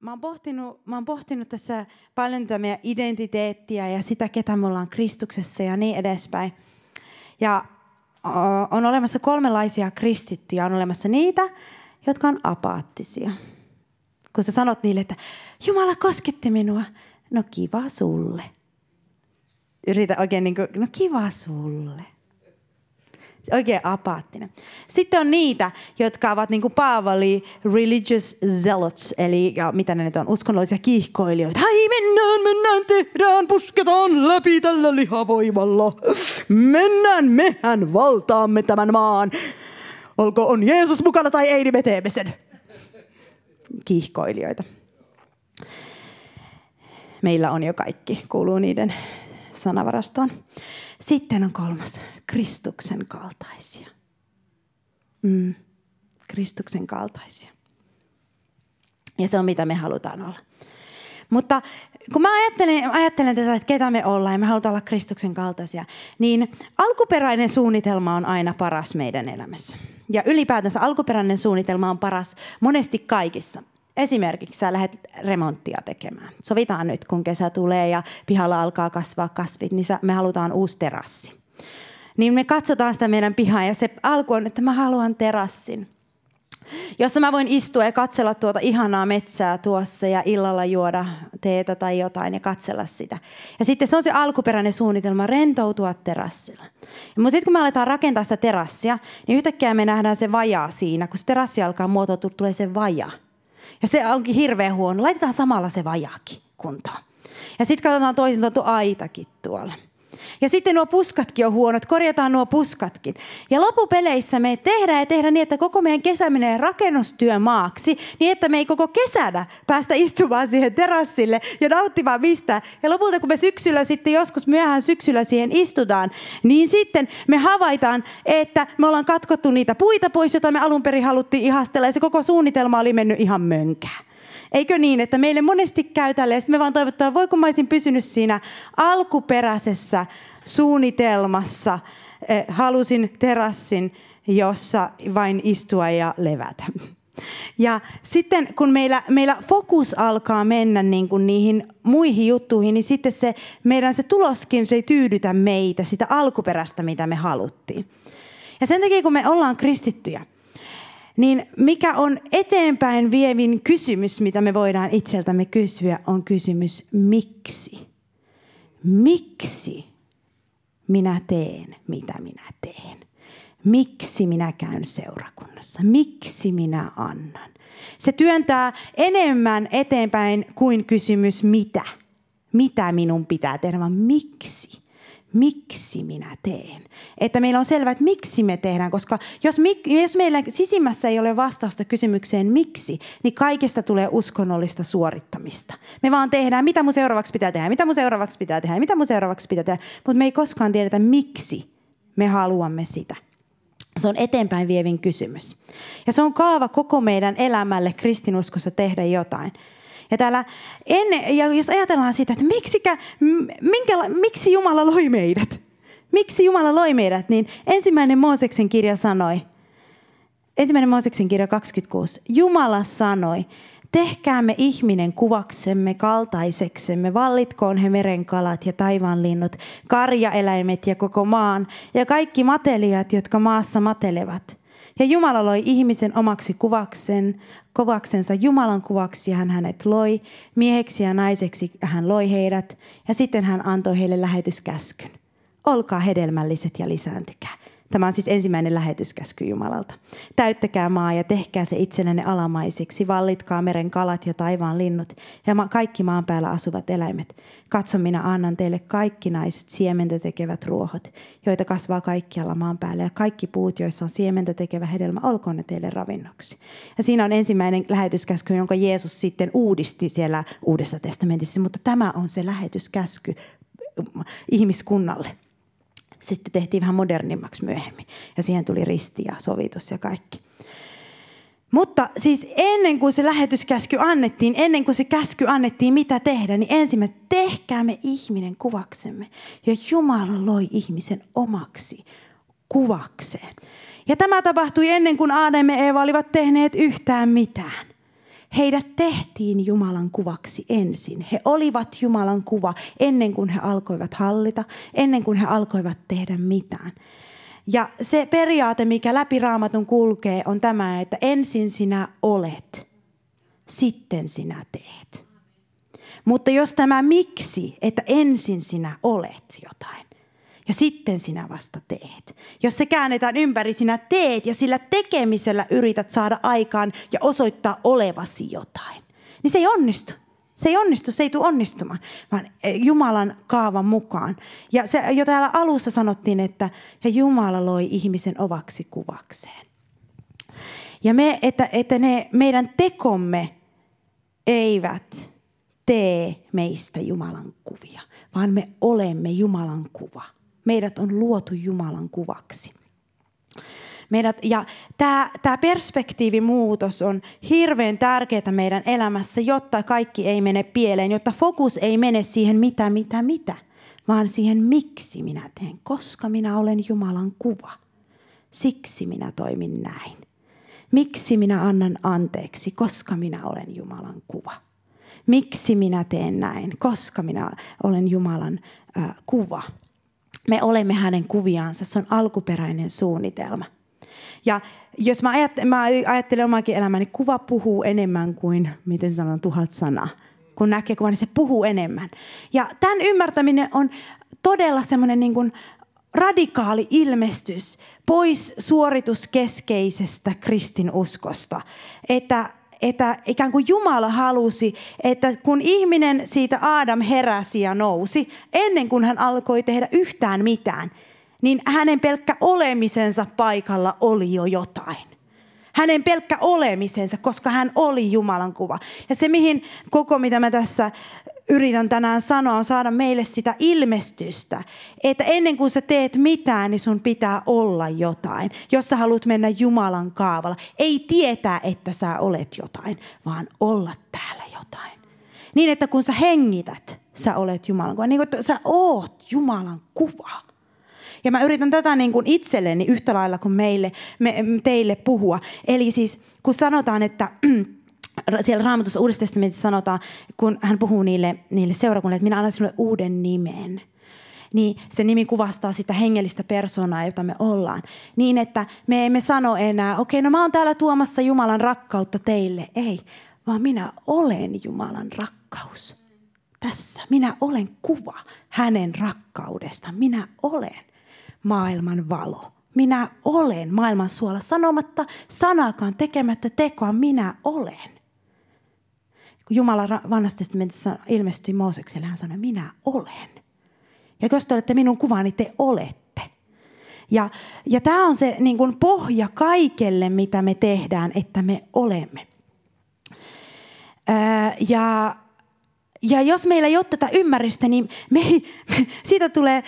mä oon, pohtinut, mä oon pohtinut tässä paljon tätä meidän identiteettiä ja sitä, ketä me ollaan Kristuksessa ja niin edespäin. Ja on olemassa kolmenlaisia kristittyjä. On olemassa niitä, jotka on apaattisia. Kun sä sanot niille, että Jumala kosketti minua, no kiva sulle. Yritä oikein niin kuin, no kiva sulle oikein apaattinen. Sitten on niitä, jotka ovat niin kuin Paavali religious zealots, eli ja mitä ne nyt on, uskonnollisia kiihkoilijoita. Hai mennään, mennään, tehdään, pusketaan läpi tällä lihavoimalla. Mennään, mehän valtaamme tämän maan. Olko on Jeesus mukana tai ei, niin me teemme sen. Kiihkoilijoita. Meillä on jo kaikki, kuuluu niiden sanavarastoon. Sitten on kolmas, Kristuksen kaltaisia. Mm, Kristuksen kaltaisia. Ja se on mitä me halutaan olla. Mutta kun mä ajattelen, ajattelen tätä, että ketä me ollaan ja me halutaan olla Kristuksen kaltaisia, niin alkuperäinen suunnitelma on aina paras meidän elämässä. Ja ylipäätänsä alkuperäinen suunnitelma on paras monesti kaikissa. Esimerkiksi sä lähdet remonttia tekemään. Sovitaan nyt, kun kesä tulee ja pihalla alkaa kasvaa kasvit, niin me halutaan uusi terassi. Niin me katsotaan sitä meidän pihaa ja se alku on, että mä haluan terassin jossa mä voin istua ja katsella tuota ihanaa metsää tuossa ja illalla juoda teetä tai jotain ja katsella sitä. Ja sitten se on se alkuperäinen suunnitelma, rentoutua terassilla. Mutta sitten kun me aletaan rakentaa sitä terassia, niin yhtäkkiä me nähdään se vajaa siinä. Kun se terassi alkaa muotoutua, tulee se vaja. Ja se onkin hirveän huono. Laitetaan samalla se vajaakin kuntoon. Ja sitten katsotaan toisin sanottu aitakin tuolla. Ja sitten nuo puskatkin on huonot, korjataan nuo puskatkin. Ja loppupeleissä me tehdään ja tehdään niin, että koko meidän kesä menee rakennustyömaaksi, niin että me ei koko kesänä päästä istumaan siihen terassille ja nauttimaan mistään. Ja lopulta kun me syksyllä sitten joskus myöhään syksyllä siihen istutaan, niin sitten me havaitaan, että me ollaan katkottu niitä puita pois, joita me alun perin haluttiin ihastella ja se koko suunnitelma oli mennyt ihan mönkään. Eikö niin, että meille monesti käy tälle, ja me vaan toivotaan, voiko mä olisin pysynyt siinä alkuperäisessä suunnitelmassa. Eh, halusin terassin, jossa vain istua ja levätä. Ja sitten kun meillä, meillä fokus alkaa mennä niin kuin niihin muihin juttuihin, niin sitten se, meidän se tuloskin se ei tyydytä meitä, sitä alkuperäistä, mitä me haluttiin. Ja sen takia, kun me ollaan kristittyjä, niin mikä on eteenpäin vievin kysymys, mitä me voidaan itseltämme kysyä, on kysymys miksi. Miksi minä teen, mitä minä teen? Miksi minä käyn seurakunnassa? Miksi minä annan? Se työntää enemmän eteenpäin kuin kysymys mitä. Mitä minun pitää tehdä, vaan miksi miksi minä teen. Että meillä on selvä, että miksi me tehdään, koska jos, jos meillä sisimmässä ei ole vastausta kysymykseen miksi, niin kaikesta tulee uskonnollista suorittamista. Me vaan tehdään, mitä mun seuraavaksi pitää tehdä, mitä mun seuraavaksi pitää tehdä, mitä mun seuraavaksi pitää tehdä, mutta me ei koskaan tiedetä, miksi me haluamme sitä. Se on eteenpäin vievin kysymys. Ja se on kaava koko meidän elämälle kristinuskossa tehdä jotain. Ja, täällä ennen, ja jos ajatellaan sitä, että miksikä, minkä, miksi Jumala loi meidät, miksi Jumala loi meidät, niin ensimmäinen Mooseksen kirja sanoi, ensimmäinen Mooseksen kirja 26, Jumala sanoi, tehkäämme ihminen kuvaksemme, kaltaiseksemme, vallitkoon he merenkalat ja taivaanlinnut, karjaeläimet ja koko maan ja kaikki matelijat, jotka maassa matelevat. Ja Jumala loi ihmisen omaksi kuvaksen, kovaksensa Jumalan kuvaksi hän hänet loi, mieheksi ja naiseksi hän loi heidät ja sitten hän antoi heille lähetyskäskyn. Olkaa hedelmälliset ja lisääntykää. Tämä on siis ensimmäinen lähetyskäsky Jumalalta. Täyttäkää maa ja tehkää se itsellenne alamaiseksi. Vallitkaa meren kalat ja taivaan linnut ja kaikki maan päällä asuvat eläimet. Katso, minä annan teille kaikki naiset siementä tekevät ruohot, joita kasvaa kaikkialla maan päällä. Ja kaikki puut, joissa on siementä tekevä hedelmä, olkoon ne teille ravinnoksi. Ja siinä on ensimmäinen lähetyskäsky, jonka Jeesus sitten uudisti siellä Uudessa testamentissa. Mutta tämä on se lähetyskäsky ihmiskunnalle se sitten tehtiin vähän modernimmaksi myöhemmin. Ja siihen tuli risti ja sovitus ja kaikki. Mutta siis ennen kuin se lähetyskäsky annettiin, ennen kuin se käsky annettiin mitä tehdä, niin ensimmäisenä tehkäämme ihminen kuvaksemme. Ja Jumala loi ihmisen omaksi kuvakseen. Ja tämä tapahtui ennen kuin Aadam ja Eeva olivat tehneet yhtään mitään. Heidät tehtiin Jumalan kuvaksi ensin. He olivat Jumalan kuva ennen kuin he alkoivat hallita, ennen kuin he alkoivat tehdä mitään. Ja se periaate, mikä läpi raamatun kulkee, on tämä, että ensin sinä olet, sitten sinä teet. Mutta jos tämä miksi, että ensin sinä olet jotain ja sitten sinä vasta teet. Jos se käännetään ympäri, sinä teet ja sillä tekemisellä yrität saada aikaan ja osoittaa olevasi jotain. Niin se ei onnistu. Se ei onnistu, se ei tule onnistumaan, vaan eh, Jumalan kaavan mukaan. Ja se jo täällä alussa sanottiin, että ja Jumala loi ihmisen ovaksi kuvakseen. Ja me, että, että ne meidän tekomme eivät tee meistä Jumalan kuvia, vaan me olemme Jumalan kuva. Meidät on luotu Jumalan kuvaksi. Meidät, ja tämä, tämä perspektiivimuutos on hirveän tärkeää meidän elämässä, jotta kaikki ei mene pieleen, jotta fokus ei mene siihen mitä, mitä, mitä, vaan siihen miksi minä teen, koska minä olen Jumalan kuva. Siksi minä toimin näin. Miksi minä annan anteeksi, koska minä olen Jumalan kuva. Miksi minä teen näin, koska minä olen Jumalan äh, kuva. Me olemme hänen kuviansa, se on alkuperäinen suunnitelma. Ja jos mä ajattelen, mä ajattelen omakin elämäni, niin kuva puhuu enemmän kuin, miten sanon, tuhat sanaa. Kun näkee kuvan, niin se puhuu enemmän. Ja tämän ymmärtäminen on todella semmoinen niin kuin radikaali ilmestys pois suorituskeskeisestä kristinuskosta. Että, että ikään kuin Jumala halusi, että kun ihminen siitä Adam heräsi ja nousi, ennen kuin hän alkoi tehdä yhtään mitään – niin hänen pelkkä olemisensa paikalla oli jo jotain. Hänen pelkkä olemisensa, koska hän oli Jumalan kuva. Ja se, mihin koko mitä mä tässä yritän tänään sanoa, on saada meille sitä ilmestystä, että ennen kuin sä teet mitään, niin sun pitää olla jotain. Jos sä haluat mennä Jumalan kaavalla, ei tietää, että sä olet jotain, vaan olla täällä jotain. Niin, että kun sä hengität, sä olet Jumalan kuva. Niin että sä oot Jumalan kuva. Ja mä yritän tätä niin kuin itselleni yhtä lailla kuin meille, me, teille puhua. Eli siis kun sanotaan, että siellä raamatussa uudessa testamentissa sanotaan, kun hän puhuu niille, niille seurakunnille, että minä annan sinulle uuden nimen. Niin se nimi kuvastaa sitä hengellistä persoonaa, jota me ollaan. Niin, että me emme sano enää, okei, okay, no mä oon täällä tuomassa Jumalan rakkautta teille. Ei, vaan minä olen Jumalan rakkaus. Tässä. Minä olen kuva hänen rakkaudesta. Minä olen maailman valo. Minä olen maailman suola sanomatta sanakaan tekemättä tekoa, minä olen. Jumala vanhasta testamentissa ilmestyi Moosekselle, hän sanoi, minä olen. Ja jos te olette minun kuvani, te olette. Ja, ja tämä on se niin kuin pohja kaikelle, mitä me tehdään, että me olemme. Ja ja jos meillä ei ole tätä ymmärrystä, niin me, me, siitä tulee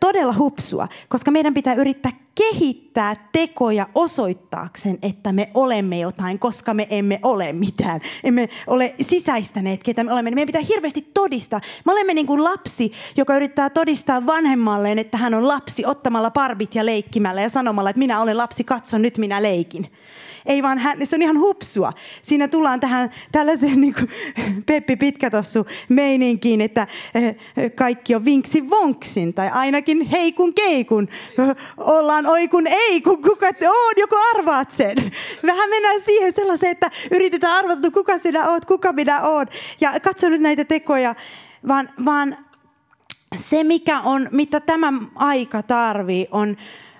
todella hupsua, koska meidän pitää yrittää kehittää tekoja osoittaakseen, että me olemme jotain, koska me emme ole mitään. Emme ole sisäistäneet, ketä me olemme. Meidän pitää hirveästi todistaa. Me olemme niin kuin lapsi, joka yrittää todistaa vanhemmalleen, että hän on lapsi ottamalla parbit ja leikkimällä ja sanomalla, että minä olen lapsi, katso nyt minä leikin. Ei vaan hän, se on ihan hupsua. Siinä tullaan tähän tällaiseen niin kuin Peppi Pitkätossu meininkiin, että eh, kaikki on vinksi vonksin tai ainakin heikun keikun. Ollaan oikun ei, kun kuka on, joko arvaat sen. Vähän mennään siihen sellaiseen, että yritetään arvata, kuka sinä oot, kuka minä oon. Ja katso nyt näitä tekoja, vaan, vaan se, mikä on, mitä tämä aika tarvii, on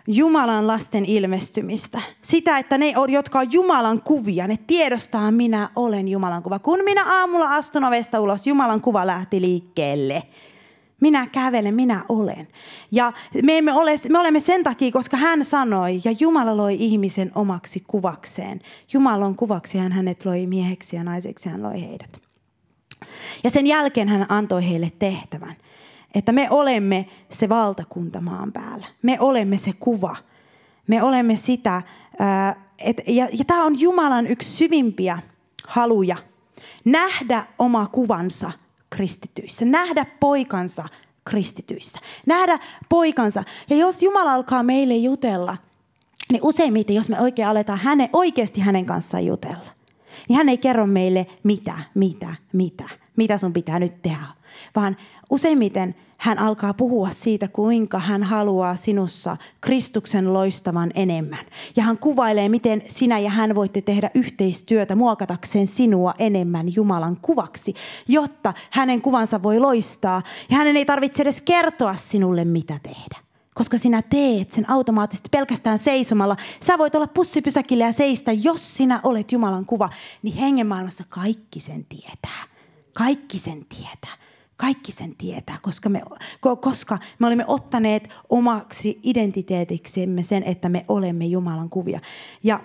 Jumalan lasten ilmestymistä. Sitä, että ne, jotka on Jumalan kuvia, ne tiedostaa, minä olen Jumalan kuva. Kun minä aamulla astun ovesta ulos, Jumalan kuva lähti liikkeelle. Minä kävelen, minä olen. Ja me, emme ole, me olemme sen takia, koska hän sanoi, ja Jumala loi ihmisen omaksi kuvakseen. Jumalan kuvaksi hän hänet loi mieheksi ja naiseksi, hän loi heidät. Ja sen jälkeen hän antoi heille tehtävän että me olemme se valtakunta maan päällä. Me olemme se kuva. Me olemme sitä, et, ja, ja tämä on Jumalan yksi syvimpiä haluja. Nähdä oma kuvansa kristityissä. Nähdä poikansa kristityissä. Nähdä poikansa. Ja jos Jumala alkaa meille jutella, niin useimmiten, jos me oikein aletaan hänen, oikeasti hänen kanssaan jutella, niin hän ei kerro meille mitä, mitä, mitä, mitä sun pitää nyt tehdä, vaan useimmiten hän alkaa puhua siitä, kuinka hän haluaa sinussa Kristuksen loistavan enemmän. Ja hän kuvailee, miten sinä ja hän voitte tehdä yhteistyötä muokatakseen sinua enemmän Jumalan kuvaksi, jotta hänen kuvansa voi loistaa. Ja hänen ei tarvitse edes kertoa sinulle, mitä tehdä. Koska sinä teet sen automaattisesti pelkästään seisomalla. Sä voit olla pussipysäkillä ja seistä, jos sinä olet Jumalan kuva. Niin hengenmaailmassa kaikki sen tietää. Kaikki sen tietää. Kaikki sen tietää, koska me, koska me olemme ottaneet omaksi identiteetiksemme sen, että me olemme Jumalan kuvia. Ja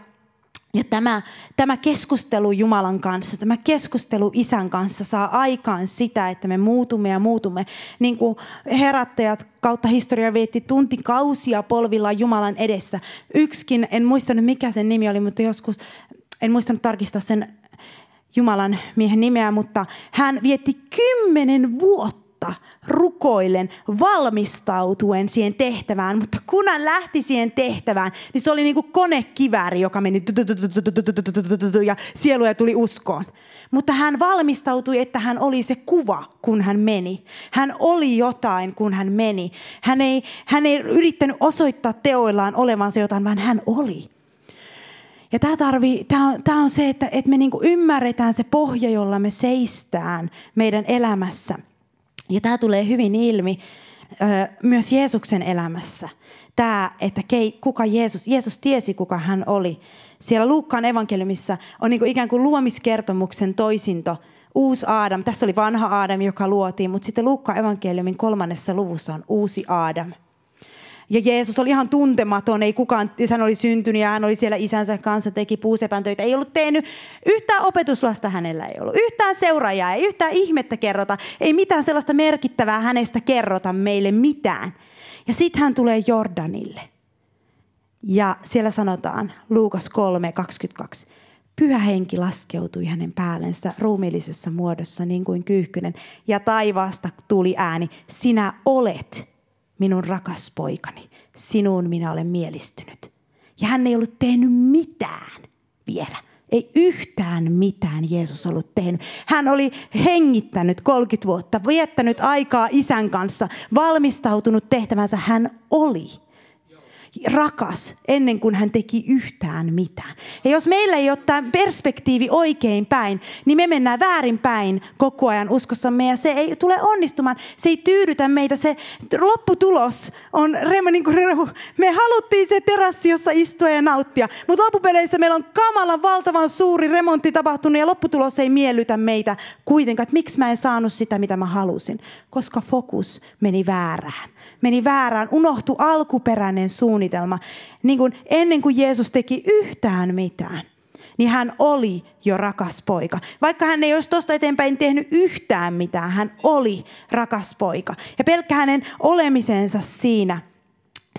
ja tämä, tämä keskustelu Jumalan kanssa, tämä keskustelu Isän kanssa saa aikaan sitä, että me muutumme ja muutumme. Niin kuin herättäjät kautta historia vietti tuntikausia polvilla Jumalan edessä. Yksikin, en muistanut mikä sen nimi oli, mutta joskus, en muistanut tarkistaa sen Jumalan miehen nimeä, mutta hän vietti kymmenen vuotta rukoillen, valmistautuen siihen tehtävään. Mutta kun hän lähti siihen tehtävään, niin se oli niin kuin konekivääri, joka meni ja sieluja tuli uskoon. Mutta hän valmistautui, että hän oli se kuva, kun hän meni. Hän oli jotain, kun hän meni. Hän ei, hän ei yrittänyt osoittaa teoillaan olevansa jotain, vaan hän oli. Ja tämä, tarvii, tämä, on, tämä on se, että, että me niin ymmärretään se pohja, jolla me seistään meidän elämässä. Ja tämä tulee hyvin ilmi myös Jeesuksen elämässä. Tämä, että kei, kuka Jeesus, Jeesus tiesi kuka hän oli. Siellä Luukkaan evankeliumissa on niin kuin ikään kuin luomiskertomuksen toisinto. Uusi Aadam, tässä oli vanha Aadam, joka luotiin, mutta sitten Luukkaan evankeliumin kolmannessa luvussa on uusi Aadam – ja Jeesus oli ihan tuntematon, ei kukaan, hän oli syntynyt ja hän oli siellä isänsä kanssa, teki puusepäntöitä. Ei ollut tehnyt yhtään opetuslasta hänellä ei ollut, yhtään seuraajaa, ei yhtään ihmettä kerrota, ei mitään sellaista merkittävää hänestä kerrota meille mitään. Ja sitten hän tulee Jordanille. Ja siellä sanotaan, Luukas 3, 22, Pyhä henki laskeutui hänen päällensä ruumiillisessa muodossa niin kuin kyyhkynen, ja taivaasta tuli ääni, sinä olet minun rakas poikani, sinuun minä olen mielistynyt. Ja hän ei ollut tehnyt mitään vielä. Ei yhtään mitään Jeesus ollut tehnyt. Hän oli hengittänyt 30 vuotta, viettänyt aikaa isän kanssa, valmistautunut tehtävänsä. Hän oli rakas ennen kuin hän teki yhtään mitään. Ja jos meillä ei ole tämä perspektiivi oikein päin, niin me mennään väärin päin koko ajan uskossamme ja se ei tule onnistumaan. Se ei tyydytä meitä. Se lopputulos on, niin kuin, me haluttiin se terassi, jossa istua ja nauttia, mutta loppupeleissä meillä on kamalan valtavan suuri remontti tapahtunut ja lopputulos ei miellytä meitä kuitenkaan. Että miksi mä en saanut sitä, mitä mä halusin? Koska fokus meni väärään meni väärään, unohtu alkuperäinen suunnitelma. Niin kuin ennen kuin Jeesus teki yhtään mitään, niin hän oli jo rakas poika. Vaikka hän ei olisi tuosta eteenpäin tehnyt yhtään mitään, hän oli rakas poika. Ja pelkkä hänen olemisensa siinä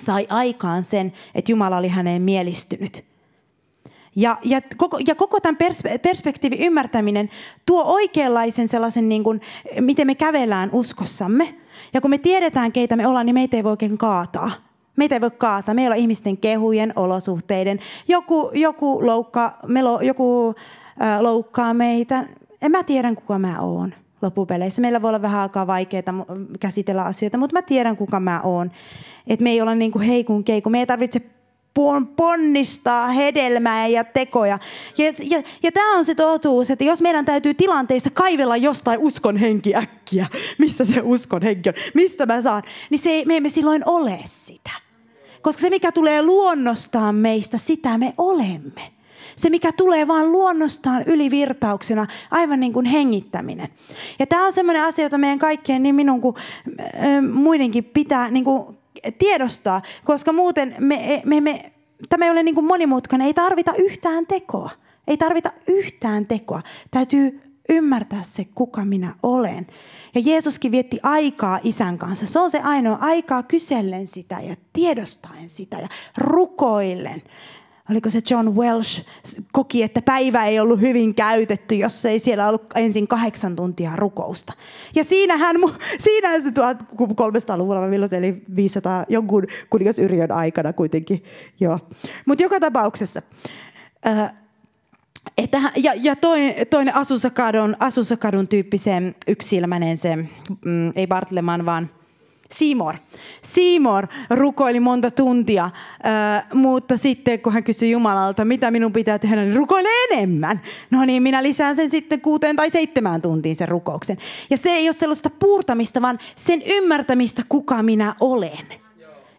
sai aikaan sen, että Jumala oli häneen mielistynyt. Ja, ja, koko, ja koko tämän pers, perspektiivin ymmärtäminen tuo oikeanlaisen sellaisen, niin kuin, miten me kävellään uskossamme. Ja kun me tiedetään, keitä me ollaan, niin meitä ei voi oikein kaataa. Meitä ei voi kaataa. Meillä on ihmisten kehujen, olosuhteiden. Joku, joku, loukkaa, melo, joku äh, loukkaa meitä. En mä tiedä, kuka mä oon loppupeleissä. Meillä voi olla vähän aikaa vaikeaa käsitellä asioita, mutta mä tiedän, kuka mä oon. Että me ei olla niin kuin heikun keiku. Me ei tarvitse ponnistaa hedelmää ja tekoja. Ja, ja, ja tämä on se totuus, että jos meidän täytyy tilanteissa kaivella jostain uskon henki äkkiä, missä se uskon henki on, mistä mä saan, niin se me emme silloin ole sitä. Koska se, mikä tulee luonnostaan meistä, sitä me olemme. Se, mikä tulee vaan luonnostaan ylivirtauksena, aivan niin kuin hengittäminen. Ja tämä on sellainen asia, jota meidän kaikkien, niin minun kuin muidenkin pitää niin kuin tiedostaa, koska muuten me, me, me, tämä ei ole niin kuin monimutkainen, ei tarvita yhtään tekoa. Ei tarvita yhtään tekoa. Täytyy ymmärtää se, kuka minä olen. Ja Jeesuskin vietti aikaa isän kanssa. Se on se ainoa aikaa kysellen sitä ja tiedostaen sitä ja rukoillen oliko se John Welsh, koki, että päivä ei ollut hyvin käytetty, jos ei siellä ollut ensin kahdeksan tuntia rukousta. Ja siinähän, siinähän se 1300-luvulla, milloin se eli 500, jonkun kuningas Yrjön aikana kuitenkin. Mutta joka tapauksessa. Äh, että, ja, ja toinen, toinen Asusakadon tyyppisen yksilmäinen se, mm, ei Bartleman, vaan Seymour. Seymour rukoili monta tuntia, mutta sitten kun hän kysyi Jumalalta, mitä minun pitää tehdä, niin rukoile enemmän. No niin, minä lisään sen sitten kuuteen tai seitsemään tuntiin sen rukouksen. Ja se ei ole sellaista puurtamista, vaan sen ymmärtämistä, kuka minä olen.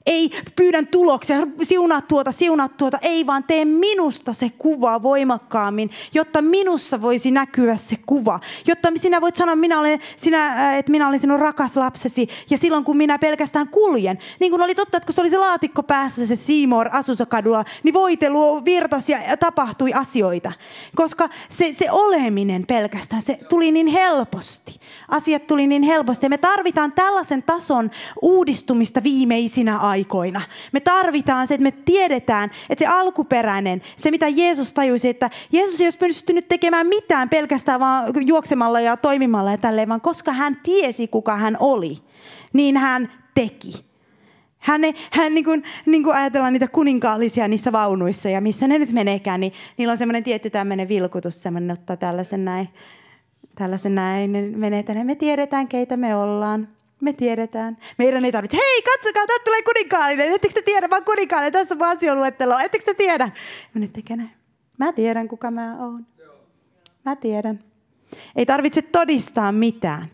Ei pyydän tuloksia, siunaa tuota, siunaa tuota. Ei vaan tee minusta se kuva voimakkaammin, jotta minussa voisi näkyä se kuva. Jotta sinä voit sanoa, minä olen, sinä, äh, että minä olen sinun rakas lapsesi. Ja silloin kun minä pelkästään kuljen. Niin kuin oli totta, että kun se oli se laatikko päässä se Seymour Asusakadulla, niin voitelu virtasi ja tapahtui asioita. Koska se, se oleminen pelkästään, se tuli niin helposti. Asiat tuli niin helposti. Ja me tarvitaan tällaisen tason uudistumista viimeisinä aikoina aikoina. Me tarvitaan se, että me tiedetään, että se alkuperäinen, se mitä Jeesus tajusi, että Jeesus ei olisi pystynyt tekemään mitään pelkästään vaan juoksemalla ja toimimalla ja tälleen, vaan koska hän tiesi, kuka hän oli, niin hän teki. Hän, hän niin kuin, niin kuin ajatellaan niitä kuninkaallisia niissä vaunuissa ja missä ne nyt meneekään, niin niillä on semmoinen tietty tämmöinen vilkutus, semmoinen ottaa tällaisen näin, tällaisen näin, ne menee tänne, me tiedetään keitä me ollaan. Me tiedetään. Meidän ei tarvitse, hei katsokaa, täältä tulee kuninkaallinen. Ettekö te tiedä, mä oon kuninkaallinen, tässä on ansioluettelo. Ettekö te tiedä? Mä nyt tekee Mä tiedän, kuka mä oon. Mä tiedän. Ei tarvitse todistaa mitään.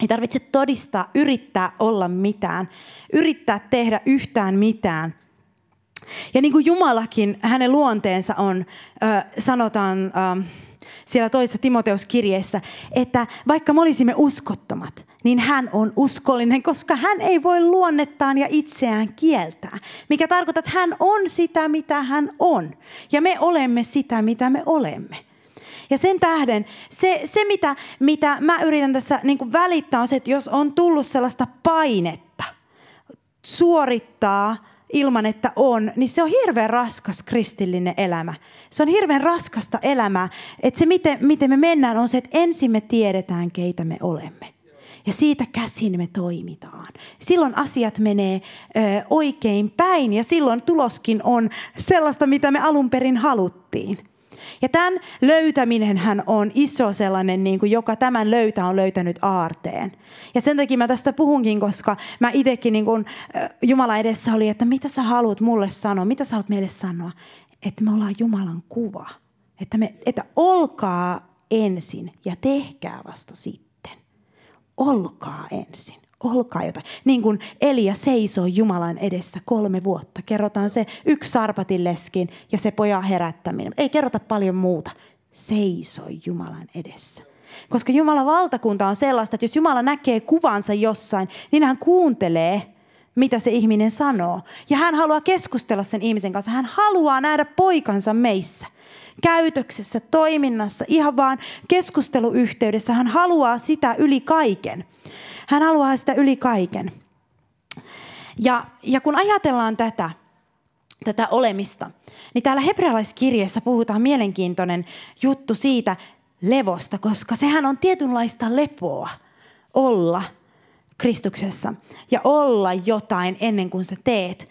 Ei tarvitse todistaa, yrittää olla mitään. Yrittää tehdä yhtään mitään. Ja niin kuin Jumalakin, hänen luonteensa on, äh, sanotaan äh, siellä toisessa Timoteuskirjeessä, että vaikka me olisimme uskottomat, niin hän on uskollinen, koska hän ei voi luonnettaan ja itseään kieltää. Mikä tarkoittaa, että hän on sitä, mitä hän on. Ja me olemme sitä, mitä me olemme. Ja sen tähden se, se mitä, mitä mä yritän tässä niin välittää, on se, että jos on tullut sellaista painetta suorittaa ilman, että on, niin se on hirveän raskas kristillinen elämä. Se on hirveän raskasta elämää. Että se, miten, miten me mennään, on se, että ensin me tiedetään, keitä me olemme. Ja siitä käsin me toimitaan. Silloin asiat menee ö, oikein päin ja silloin tuloskin on sellaista, mitä me alun perin haluttiin. Ja tämän löytäminen hän on iso sellainen, niin kuin joka tämän löytää on löytänyt aarteen. Ja sen takia mä tästä puhunkin, koska mä itsekin niin kuin, Jumala edessä oli, että mitä sä haluat mulle sanoa, mitä sä haluat meille sanoa. Että me ollaan Jumalan kuva. Että, me, että olkaa ensin ja tehkää vasta sitten olkaa ensin. Olkaa jotain. Niin kuin Elia seisoi Jumalan edessä kolme vuotta. Kerrotaan se yksi sarpatin leskin ja se pojan herättäminen. Ei kerrota paljon muuta. Seisoi Jumalan edessä. Koska Jumalan valtakunta on sellaista, että jos Jumala näkee kuvansa jossain, niin hän kuuntelee, mitä se ihminen sanoo. Ja hän haluaa keskustella sen ihmisen kanssa. Hän haluaa nähdä poikansa meissä käytöksessä, toiminnassa, ihan vaan keskusteluyhteydessä. Hän haluaa sitä yli kaiken. Hän haluaa sitä yli kaiken. Ja, ja kun ajatellaan tätä, tätä olemista, niin täällä hebrealaiskirjeessä puhutaan mielenkiintoinen juttu siitä levosta, koska sehän on tietynlaista lepoa olla Kristuksessa ja olla jotain ennen kuin sä teet.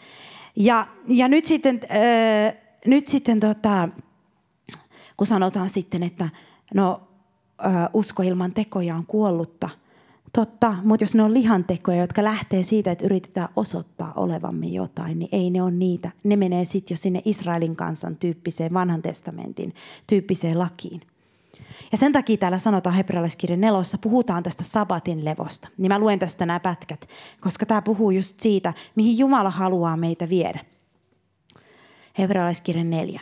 Ja, ja nyt sitten, äh, nyt sitten tota, kun sanotaan sitten, että no, usko ilman tekoja on kuollutta. Totta, mutta jos ne on lihantekoja, jotka lähtee siitä, että yritetään osoittaa olevamme jotain, niin ei ne ole niitä. Ne menee sitten jo sinne Israelin kansan tyyppiseen, vanhan testamentin tyyppiseen lakiin. Ja sen takia täällä sanotaan hebrealaiskirjan nelossa, puhutaan tästä sabatin levosta. Niin mä luen tästä nämä pätkät, koska tämä puhuu just siitä, mihin Jumala haluaa meitä viedä. Hebrealaiskirjan neljä.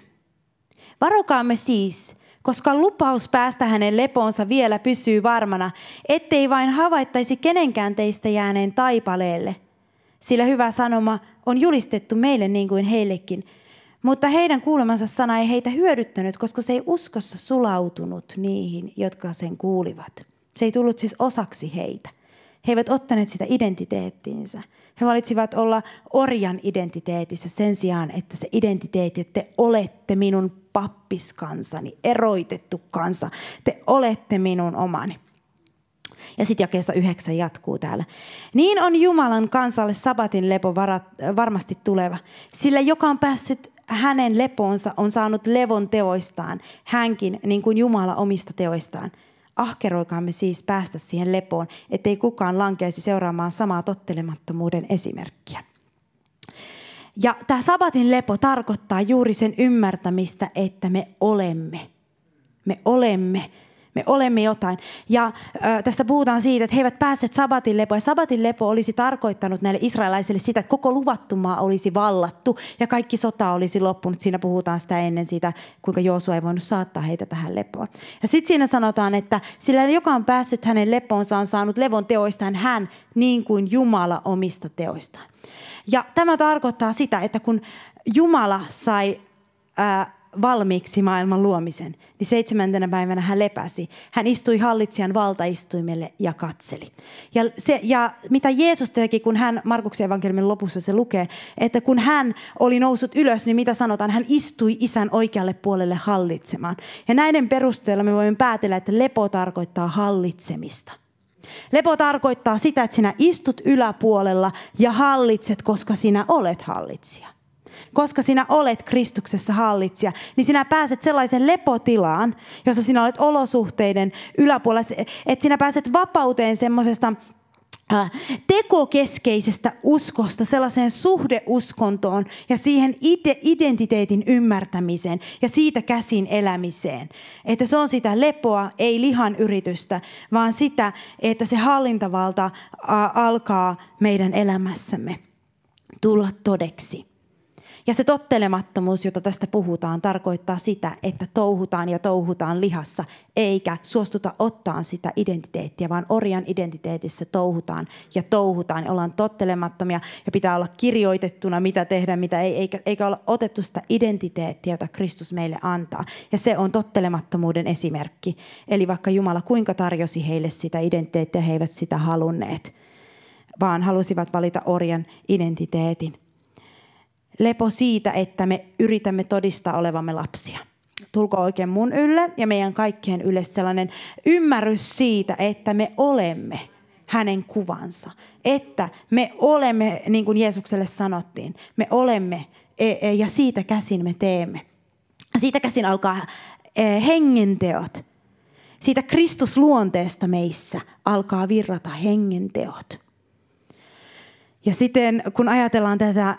Varokaamme siis, koska lupaus päästä hänen lepoonsa vielä pysyy varmana, ettei vain havaittaisi kenenkään teistä jääneen taipaleelle. Sillä hyvä sanoma on julistettu meille niin kuin heillekin, mutta heidän kuulemansa sana ei heitä hyödyttänyt, koska se ei uskossa sulautunut niihin, jotka sen kuulivat. Se ei tullut siis osaksi heitä. He eivät ottaneet sitä identiteettiinsä. He valitsivat olla orjan identiteetissä sen sijaan, että se identiteetti, että te olette minun pappiskansani, eroitettu kansa. Te olette minun omani. Ja sitten jakeessa yhdeksän jatkuu täällä. Niin on Jumalan kansalle sabatin lepo varat, varmasti tuleva, sillä joka on päässyt hänen leponsa on saanut levon teoistaan, hänkin niin kuin Jumala omista teoistaan. Ahkeroikaamme siis päästä siihen lepoon, ettei kukaan lankeisi seuraamaan samaa tottelemattomuuden esimerkkiä. Ja tämä sabatin lepo tarkoittaa juuri sen ymmärtämistä, että me olemme. Me olemme me olemme jotain. Ja äh, tässä puhutaan siitä, että he eivät päässeet sabatin lepoon. Ja sabatin lepo olisi tarkoittanut näille israelaisille sitä, että koko luvattu maa olisi vallattu ja kaikki sota olisi loppunut. Siinä puhutaan sitä ennen siitä, kuinka Joosua ei voinut saattaa heitä tähän lepoon. Ja sitten siinä sanotaan, että sillä joka on päässyt hänen lepoonsa on saanut levon teoistaan hän niin kuin Jumala omista teoistaan. Ja tämä tarkoittaa sitä, että kun Jumala sai... Ää, valmiiksi maailman luomisen, niin seitsemäntenä päivänä hän lepäsi. Hän istui hallitsijan valtaistuimelle ja katseli. Ja, se, ja mitä Jeesus teki, kun hän, Markuksen evankeliumin lopussa se lukee, että kun hän oli noussut ylös, niin mitä sanotaan? Hän istui isän oikealle puolelle hallitsemaan. Ja näiden perusteella me voimme päätellä, että lepo tarkoittaa hallitsemista. Lepo tarkoittaa sitä, että sinä istut yläpuolella ja hallitset, koska sinä olet hallitsija. Koska sinä olet Kristuksessa hallitsija, niin sinä pääset sellaisen lepotilaan, jossa sinä olet olosuhteiden yläpuolella, että sinä pääset vapauteen semmoisesta tekokeskeisestä uskosta sellaiseen suhdeuskontoon ja siihen identiteetin ymmärtämiseen ja siitä käsin elämiseen. Että se on sitä lepoa, ei lihan yritystä, vaan sitä, että se hallintavalta alkaa meidän elämässämme tulla todeksi. Ja se tottelemattomuus, jota tästä puhutaan, tarkoittaa sitä, että touhutaan ja touhutaan lihassa, eikä suostuta ottaa sitä identiteettiä, vaan orjan identiteetissä touhutaan ja touhutaan. Ja ollaan tottelemattomia ja pitää olla kirjoitettuna, mitä tehdä, mitä ei, eikä, eikä olla otettu sitä identiteettiä, jota Kristus meille antaa. Ja se on tottelemattomuuden esimerkki. Eli vaikka Jumala kuinka tarjosi heille sitä identiteettiä, he eivät sitä halunneet, vaan halusivat valita orjan identiteetin lepo siitä, että me yritämme todistaa olevamme lapsia. Tulko oikein mun ylle ja meidän kaikkien ylle sellainen ymmärrys siitä, että me olemme hänen kuvansa. Että me olemme, niin kuin Jeesukselle sanottiin, me olemme e, e, ja siitä käsin me teemme. Siitä käsin alkaa e, hengenteot. Siitä Kristusluonteesta meissä alkaa virrata hengenteot. Ja sitten kun ajatellaan tätä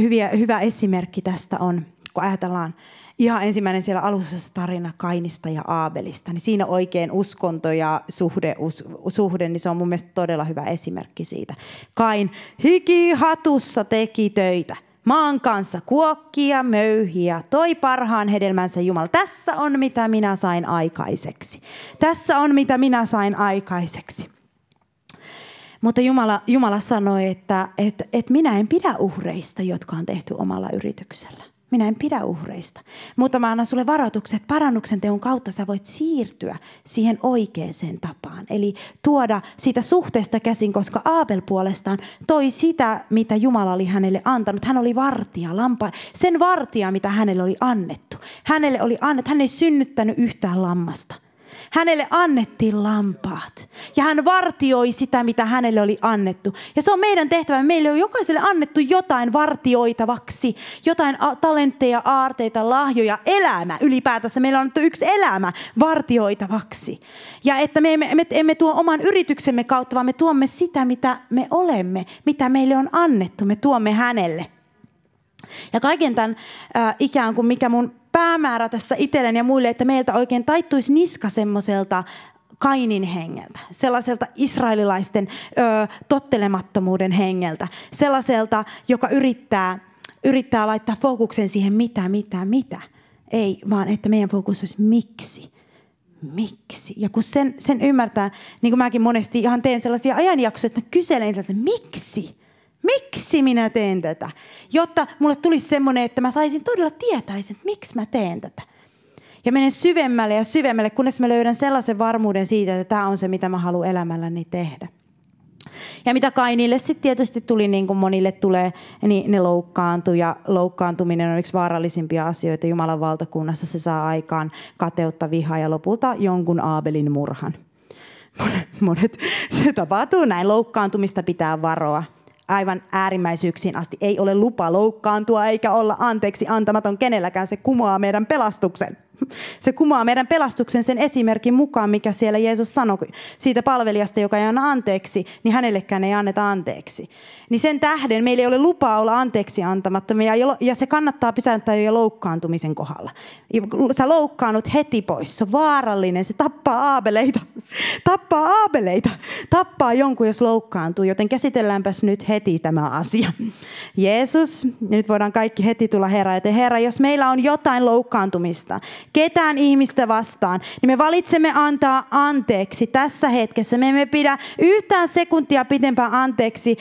hyviä, hyvä esimerkki tästä on, kun ajatellaan ihan ensimmäinen siellä alussa tarina Kainista ja Aabelista, niin siinä oikein uskonto ja suhde, us, suhde, niin se on mun mielestä todella hyvä esimerkki siitä. Kain hiki hatussa teki töitä. Maan kanssa kuokkia, möyhiä, toi parhaan hedelmänsä Jumala. Tässä on mitä minä sain aikaiseksi. Tässä on mitä minä sain aikaiseksi. Mutta Jumala, Jumala sanoi, että, että, että minä en pidä uhreista, jotka on tehty omalla yrityksellä. Minä en pidä uhreista. Mutta mä annan sulle varoitukset, että parannuksen teon kautta sä voit siirtyä siihen oikeaan tapaan. Eli tuoda siitä suhteesta käsin, koska Aabel puolestaan toi sitä, mitä Jumala oli hänelle antanut. Hän oli vartija, lampa, sen vartija, mitä hänelle oli annettu. Hänelle oli annettu, hän ei synnyttänyt yhtään lammasta. Hänelle annettiin lampaat. Ja hän vartioi sitä, mitä hänelle oli annettu. Ja se on meidän tehtävä. Meille on jokaiselle annettu jotain vartioitavaksi. Jotain talentteja, aarteita, lahjoja, elämä ylipäätänsä. Meillä on annettu yksi elämä vartioitavaksi. Ja että me emme, me emme tuo oman yrityksemme kautta, vaan me tuomme sitä, mitä me olemme. Mitä meille on annettu. Me tuomme hänelle. Ja kaiken tämän äh, ikään kuin mikä mun päämäärä tässä itselleni ja muille, että meiltä oikein taittuisi niska semmoiselta Kainin hengeltä, sellaiselta israelilaisten ö, tottelemattomuuden hengeltä, sellaiselta, joka yrittää, yrittää laittaa fokuksen siihen mitä, mitä, mitä. Ei, vaan että meidän fokus olisi miksi. Miksi? Ja kun sen, sen ymmärtää, niin kuin mäkin monesti ihan teen sellaisia ajanjaksoja, että mä kyselen että miksi? Miksi minä teen tätä? Jotta mulle tulisi semmoinen, että mä saisin todella tietäisin, että miksi mä teen tätä. Ja menen syvemmälle ja syvemmälle, kunnes mä löydän sellaisen varmuuden siitä, että tämä on se, mitä mä haluan elämälläni tehdä. Ja mitä Kainille sitten tietysti tuli, niin kuin monille tulee, niin ne loukkaantui. Ja loukkaantuminen on yksi vaarallisimpia asioita Jumalan valtakunnassa. Se saa aikaan kateutta, vihaa ja lopulta jonkun Aabelin murhan. Monet, monet, se tapahtuu näin. Loukkaantumista pitää varoa aivan äärimmäisyyksiin asti. Ei ole lupa loukkaantua eikä olla anteeksi antamaton kenelläkään. Se kumoaa meidän pelastuksen. Se kumaa meidän pelastuksen sen esimerkin mukaan, mikä siellä Jeesus sanoi siitä palvelijasta, joka ei anna anteeksi, niin hänellekään ei anneta anteeksi. Niin sen tähden meillä ei ole lupaa olla anteeksi antamattomia ja se kannattaa pysäyttää jo loukkaantumisen kohdalla. Sä loukkaannut heti pois. Se on vaarallinen. Se tappaa aabeleita. Tappaa aabeleita. Tappaa jonkun, jos loukkaantuu. Joten käsitelläänpäs nyt heti tämä asia. Jeesus, nyt voidaan kaikki heti tulla Herra. Joten Herra, jos meillä on jotain loukkaantumista, ketään ihmistä vastaan, niin me valitsemme antaa anteeksi tässä hetkessä. Me emme pidä yhtään sekuntia pitempään anteeksi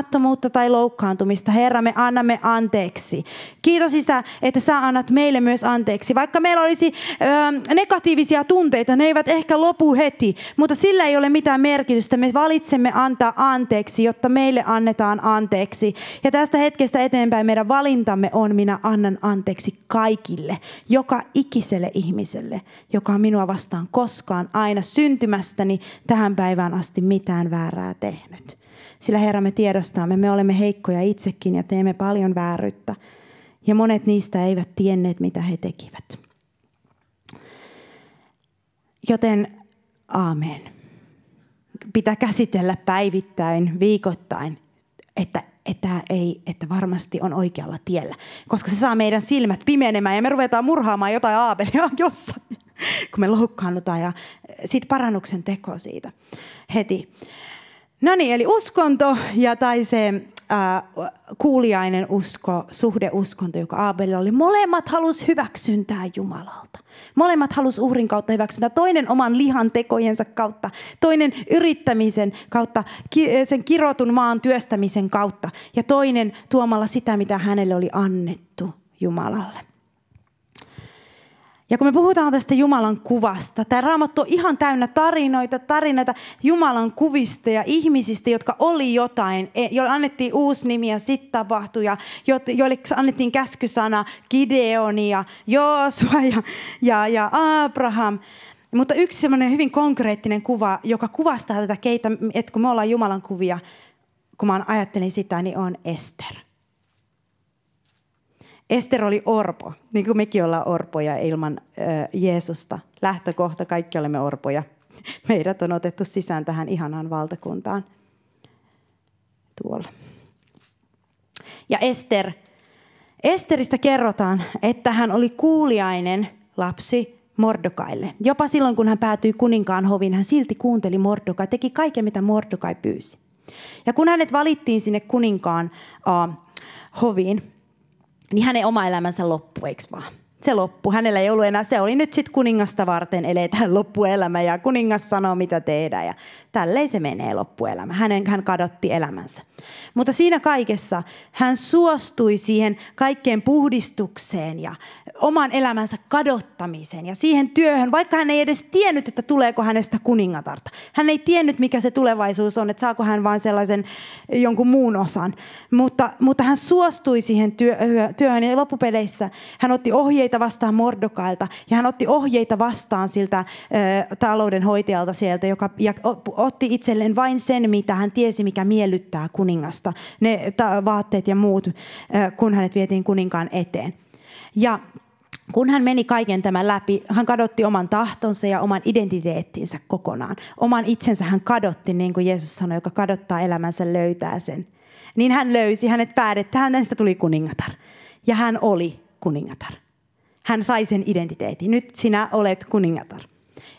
antamattomuutta tai loukkaantumista. Herra, me annamme anteeksi. Kiitos Isä, että sä annat meille myös anteeksi. Vaikka meillä olisi ö, negatiivisia tunteita, ne eivät ehkä lopu heti, mutta sillä ei ole mitään merkitystä. Me valitsemme antaa anteeksi, jotta meille annetaan anteeksi. Ja tästä hetkestä eteenpäin meidän valintamme on, minä annan anteeksi kaikille, joka ikiselle ihmiselle, joka on minua vastaan koskaan aina syntymästäni tähän päivään asti mitään väärää tehnyt. Sillä Herra me tiedostamme, me olemme heikkoja itsekin ja teemme paljon vääryyttä. Ja monet niistä eivät tienneet, mitä he tekivät. Joten aamen. Pitää käsitellä päivittäin, viikoittain, että että, ei, että varmasti on oikealla tiellä. Koska se saa meidän silmät pimenemään ja me ruvetaan murhaamaan jotain aapelia jossain, kun me loukkaannutaan ja sitten parannuksen teko siitä heti. No niin, eli uskonto ja tai se äh, kuuliainen usko, suhdeuskonto, joka Aabelilla oli. Molemmat halus hyväksyntää Jumalalta. Molemmat halus uhrin kautta hyväksyntää. Toinen oman lihan tekojensa kautta, toinen yrittämisen kautta, sen kirotun maan työstämisen kautta ja toinen tuomalla sitä, mitä hänelle oli annettu Jumalalle. Ja kun me puhutaan tästä Jumalan kuvasta, tämä raamattu on ihan täynnä tarinoita, tarinoita Jumalan kuvista ja ihmisistä, jotka oli jotain, e, joille annettiin uusi nimi ja sitten tapahtui, ja joille annettiin käskysana Gideoni ja Joosua ja, ja, ja Abraham. Mutta yksi semmoinen hyvin konkreettinen kuva, joka kuvastaa tätä keitä, että kun me ollaan Jumalan kuvia, kun mä ajattelin sitä, niin on Ester. Ester oli orpo, niin kuin mekin ollaan orpoja ilman äh, Jeesusta. Lähtökohta, kaikki olemme orpoja. Meidät on otettu sisään tähän ihanaan valtakuntaan. Tuolla. Ja Ester, Esteristä kerrotaan, että hän oli kuuliainen lapsi Mordokaille. Jopa silloin, kun hän päätyi kuninkaan hoviin, hän silti kuunteli Mordokai, teki kaiken, mitä Mordokai pyysi. Ja kun hänet valittiin sinne kuninkaan uh, hoviin, niin hänen oma elämänsä loppui, eikö vaan? Se loppu. Hänellä ei ollut enää, se oli nyt sitten kuningasta varten eletään loppuelämä ja kuningas sanoo mitä tehdään ja tälleen se menee loppuelämä. Hänen, hän kadotti elämänsä. Mutta siinä kaikessa hän suostui siihen kaikkeen puhdistukseen ja oman elämänsä kadottamiseen ja siihen työhön, vaikka hän ei edes tiennyt, että tuleeko hänestä kuningatarta. Hän ei tiennyt, mikä se tulevaisuus on, että saako hän vain sellaisen jonkun muun osan. Mutta, mutta hän suostui siihen työ, työhön ja loppupeleissä hän otti ohjeita vastaan Mordokailta ja hän otti ohjeita vastaan siltä äh, taloudenhoitajalta sieltä, joka ja otti itselleen vain sen, mitä hän tiesi, mikä miellyttää kuningasta, ne vaatteet ja muut, kun hänet vietiin kuninkaan eteen. Ja kun hän meni kaiken tämän läpi, hän kadotti oman tahtonsa ja oman identiteettinsä kokonaan. Oman itsensä hän kadotti, niin kuin Jeesus sanoi, joka kadottaa elämänsä, löytää sen. Niin hän löysi hänet päädet, hänestä tuli kuningatar. Ja hän oli kuningatar. Hän sai sen identiteetin. Nyt sinä olet kuningatar.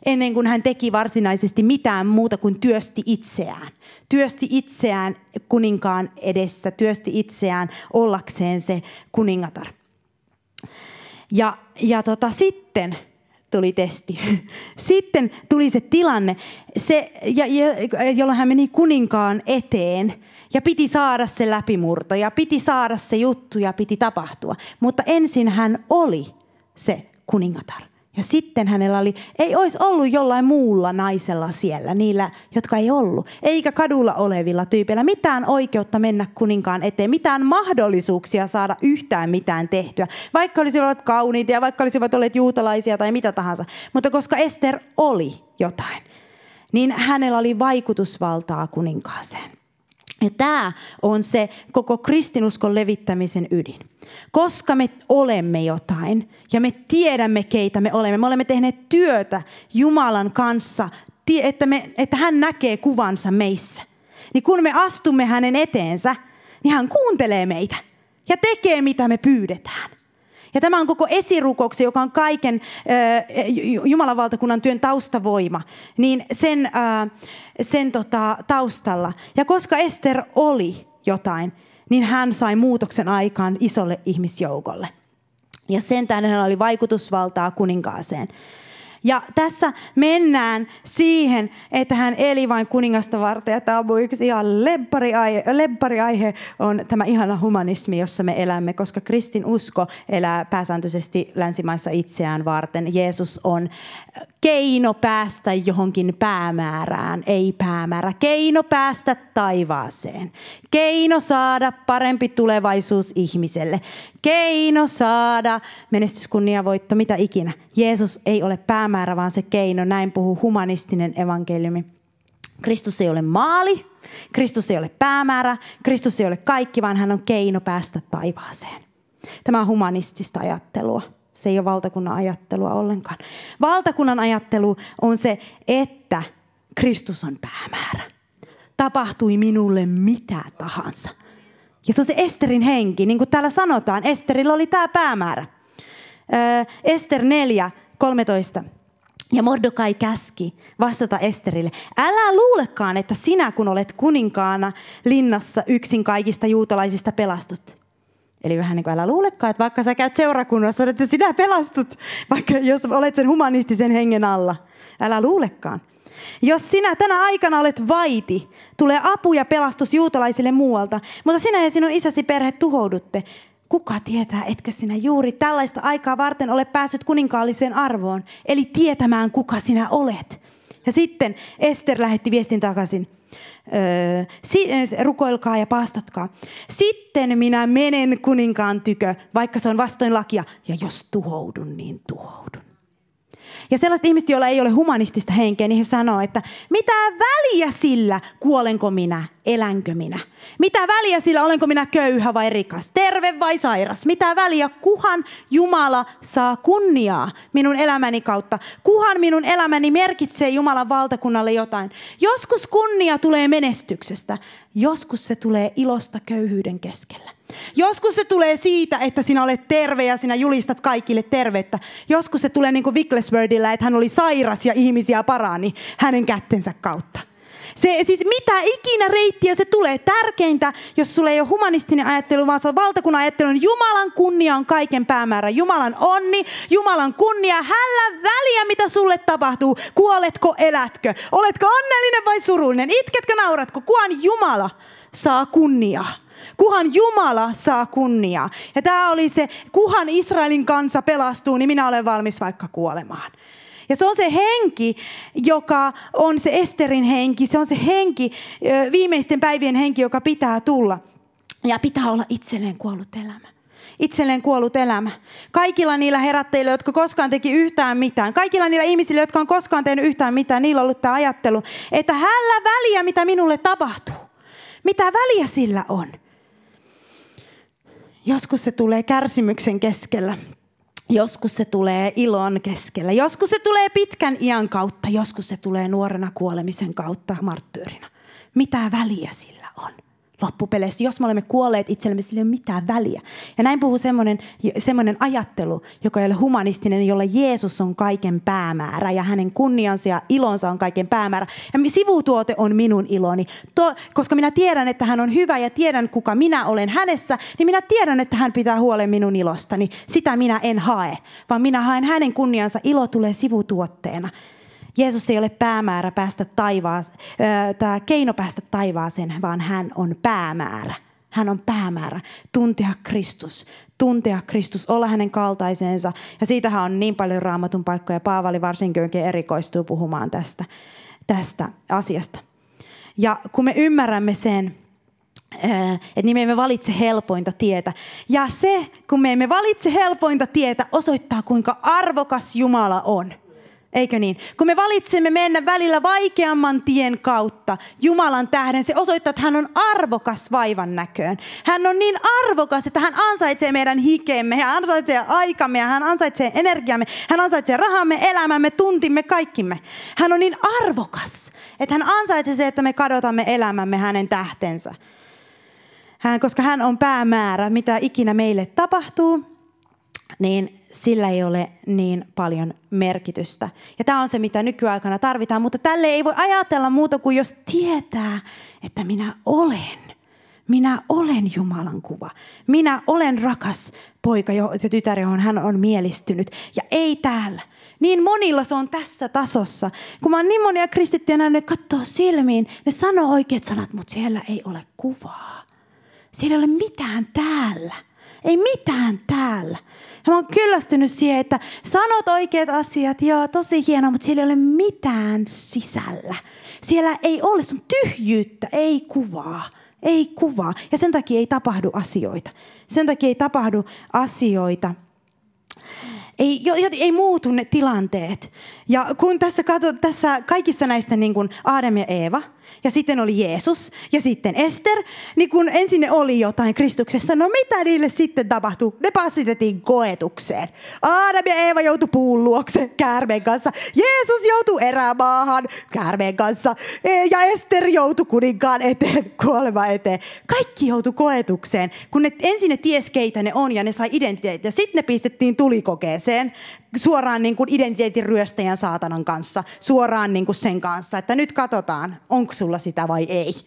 Ennen kuin hän teki varsinaisesti mitään muuta kuin työsti itseään. Työsti itseään kuninkaan edessä, työsti itseään ollakseen se kuningatar. Ja, ja tota, sitten tuli testi. Sitten tuli se tilanne, se, ja, jolloin hän meni kuninkaan eteen ja piti saada se läpimurto ja piti saada se juttu ja piti tapahtua. Mutta ensin hän oli se kuningatar. Ja sitten hänellä oli, ei olisi ollut jollain muulla naisella siellä, niillä, jotka ei ollut, eikä kadulla olevilla tyypeillä mitään oikeutta mennä kuninkaan eteen, mitään mahdollisuuksia saada yhtään mitään tehtyä, vaikka olisivat olleet kauniita ja vaikka olisivat olleet juutalaisia tai mitä tahansa. Mutta koska Ester oli jotain, niin hänellä oli vaikutusvaltaa kuninkaaseen. Ja tämä on se koko kristinuskon levittämisen ydin. Koska me olemme jotain ja me tiedämme, keitä me olemme. Me olemme tehneet työtä Jumalan kanssa, että, me, että hän näkee kuvansa meissä. Niin kun me astumme hänen eteensä, niin hän kuuntelee meitä ja tekee, mitä me pyydetään. Ja tämä on koko esirukouksen, joka on kaiken Jumalan valtakunnan työn taustavoima, niin sen, sen tota, taustalla. Ja koska Ester oli jotain, niin hän sai muutoksen aikaan isolle ihmisjoukolle. Ja sen tähden oli vaikutusvaltaa kuninkaaseen. Ja tässä mennään siihen, että hän eli vain kuningasta varten. Ja tämä on yksi ihan leppariaihe, leppariaihe on tämä ihana humanismi, jossa me elämme, koska kristin usko elää pääsääntöisesti länsimaissa itseään varten. Jeesus on keino päästä johonkin päämäärään, ei päämäärä. Keino päästä taivaaseen. Keino saada parempi tulevaisuus ihmiselle. Keino saada menestyskunnia voitto, mitä ikinä. Jeesus ei ole päämäärä, vaan se keino. Näin puhuu humanistinen evankeliumi. Kristus ei ole maali, Kristus ei ole päämäärä, Kristus ei ole kaikki, vaan hän on keino päästä taivaaseen. Tämä on humanistista ajattelua. Se ei ole valtakunnan ajattelua ollenkaan. Valtakunnan ajattelu on se, että Kristus on päämäärä. Tapahtui minulle mitä tahansa. Ja se on se Esterin henki. Niin kuin täällä sanotaan, Esterillä oli tämä päämäärä. Öö, Ester 4, 13. Ja Mordokai käski vastata Esterille, älä luulekaan, että sinä kun olet kuninkaana linnassa yksin kaikista juutalaisista pelastut. Eli vähän niin kuin älä luulekaan, että vaikka sä käyt seurakunnassa, että sinä pelastut, vaikka jos olet sen humanistisen hengen alla. Älä luulekaan. Jos sinä tänä aikana olet vaiti, tulee apu ja pelastus juutalaisille muualta, mutta sinä ja sinun isäsi perhe tuhoudutte. Kuka tietää, etkö sinä juuri tällaista aikaa varten ole päässyt kuninkaalliseen arvoon, eli tietämään, kuka sinä olet. Ja sitten Ester lähetti viestin takaisin rukoilkaa ja paastotkaa. Sitten minä menen kuninkaan tykö, vaikka se on vastoin lakia, ja jos tuhoudun, niin tuhoudun. Ja sellaiset ihmiset, joilla ei ole humanistista henkeä, niin he sanoo, että mitä väliä sillä, kuolenko minä, elänkö minä? Mitä väliä sillä, olenko minä köyhä vai rikas, terve vai sairas? Mitä väliä, kuhan Jumala saa kunniaa minun elämäni kautta? Kuhan minun elämäni merkitsee Jumalan valtakunnalle jotain? Joskus kunnia tulee menestyksestä, joskus se tulee ilosta köyhyyden keskellä. Joskus se tulee siitä, että sinä olet terve ja sinä julistat kaikille terveyttä. Joskus se tulee niin kuin Wicklesworthilla, että hän oli sairas ja ihmisiä parani hänen kättensä kautta. Se, siis mitä ikinä reittiä se tulee. Tärkeintä, jos sulla ei ole humanistinen ajattelu, vaan se on valtakunnan ajattelu, niin Jumalan kunnia on kaiken päämäärä. Jumalan onni, Jumalan kunnia. Hällä väliä, mitä sulle tapahtuu. Kuoletko, elätkö? Oletko onnellinen vai surullinen? Itketkö, nauratko? Kuhan Jumala saa kunniaa kuhan Jumala saa kunniaa. Ja tämä oli se, kuhan Israelin kansa pelastuu, niin minä olen valmis vaikka kuolemaan. Ja se on se henki, joka on se Esterin henki. Se on se henki, viimeisten päivien henki, joka pitää tulla. Ja pitää olla itselleen kuollut elämä itselleen kuollut elämä. Kaikilla niillä herättäjillä, jotka koskaan teki yhtään mitään, kaikilla niillä ihmisillä, jotka on koskaan tehnyt yhtään mitään, niillä on ollut tämä ajattelu, että hällä väliä, mitä minulle tapahtuu. Mitä väliä sillä on? Joskus se tulee kärsimyksen keskellä. Joskus se tulee ilon keskellä. Joskus se tulee pitkän iän kautta. Joskus se tulee nuorena kuolemisen kautta marttyyrina. Mitä väliä sillä on? Loppupeleissä, jos me olemme kuolleet itsellemme, sillä ei ole mitään väliä. Ja näin puhuu semmoinen, semmoinen ajattelu, joka ei ole humanistinen, jolla Jeesus on kaiken päämäärä ja hänen kunniansa ja ilonsa on kaiken päämäärä. Ja sivutuote on minun iloni. To, koska minä tiedän, että hän on hyvä ja tiedän, kuka minä olen hänessä, niin minä tiedän, että hän pitää huolen minun ilostani. Sitä minä en hae, vaan minä haen hänen kunniansa. Ilo tulee sivutuotteena. Jeesus ei ole päämäärä päästä taivaaseen, tämä keino päästä taivaaseen, vaan hän on päämäärä. Hän on päämäärä, tuntea Kristus, tuntea Kristus, olla hänen kaltaiseensa. Ja siitähän on niin paljon raamatun paikkoja. Paavali varsinkin erikoistuu puhumaan tästä, tästä asiasta. Ja kun me ymmärrämme sen, että niin me emme valitse helpointa tietä. Ja se, kun me emme valitse helpointa tietä, osoittaa kuinka arvokas Jumala on. Eikö niin? Kun me valitsemme mennä välillä vaikeamman tien kautta Jumalan tähden, se osoittaa, että hän on arvokas vaivan näköön. Hän on niin arvokas, että hän ansaitsee meidän hikemme, hän ansaitsee aikamme hän ansaitsee energiamme, hän ansaitsee rahamme, elämämme, tuntimme, kaikkimme. Hän on niin arvokas, että hän ansaitsee se, että me kadotamme elämämme hänen tähtensä. Hän, koska hän on päämäärä, mitä ikinä meille tapahtuu, niin sillä ei ole niin paljon merkitystä. Ja tämä on se, mitä nykyaikana tarvitaan, mutta tälle ei voi ajatella muuta kuin jos tietää, että minä olen. Minä olen Jumalan kuva. Minä olen rakas poika ja tytär, johon hän on mielistynyt. Ja ei täällä. Niin monilla se on tässä tasossa. Kun mä oon niin monia kristittyjä nähnyt, ne katsoo silmiin, ne sanoo oikeat sanat, mutta siellä ei ole kuvaa. Siellä ei ole mitään täällä. Ei mitään täällä. Ja mä oon kyllästynyt siihen, että sanot oikeat asiat, joo, tosi hienoa, mutta siellä ei ole mitään sisällä. Siellä ei ole, sun tyhjyyttä, ei kuvaa. Ei kuvaa. Ja sen takia ei tapahdu asioita. Sen takia ei tapahdu asioita. Ei, ei muutu ne tilanteet. Ja kun tässä, katso, tässä kaikissa näistä niin kuin Aadam ja Eeva, ja sitten oli Jeesus, ja sitten Ester, niin kun ensin ne oli jotain Kristuksessa, no mitä niille sitten tapahtui? Ne passitettiin koetukseen. Aadam ja Eeva joutui puun luokse käärmeen kanssa. Jeesus joutui erämaahan käärmeen kanssa. E, ja Ester joutui kuninkaan eteen, kuolema eteen. Kaikki joutui koetukseen, kun ne, ensin ne ties keitä ne on, ja ne sai identiteetin. Sitten ne pistettiin tulikokeeseen suoraan niin kuin identiteetin ryöstäjän saatanan kanssa, suoraan niin kuin sen kanssa, että nyt katsotaan, onko sulla sitä vai ei.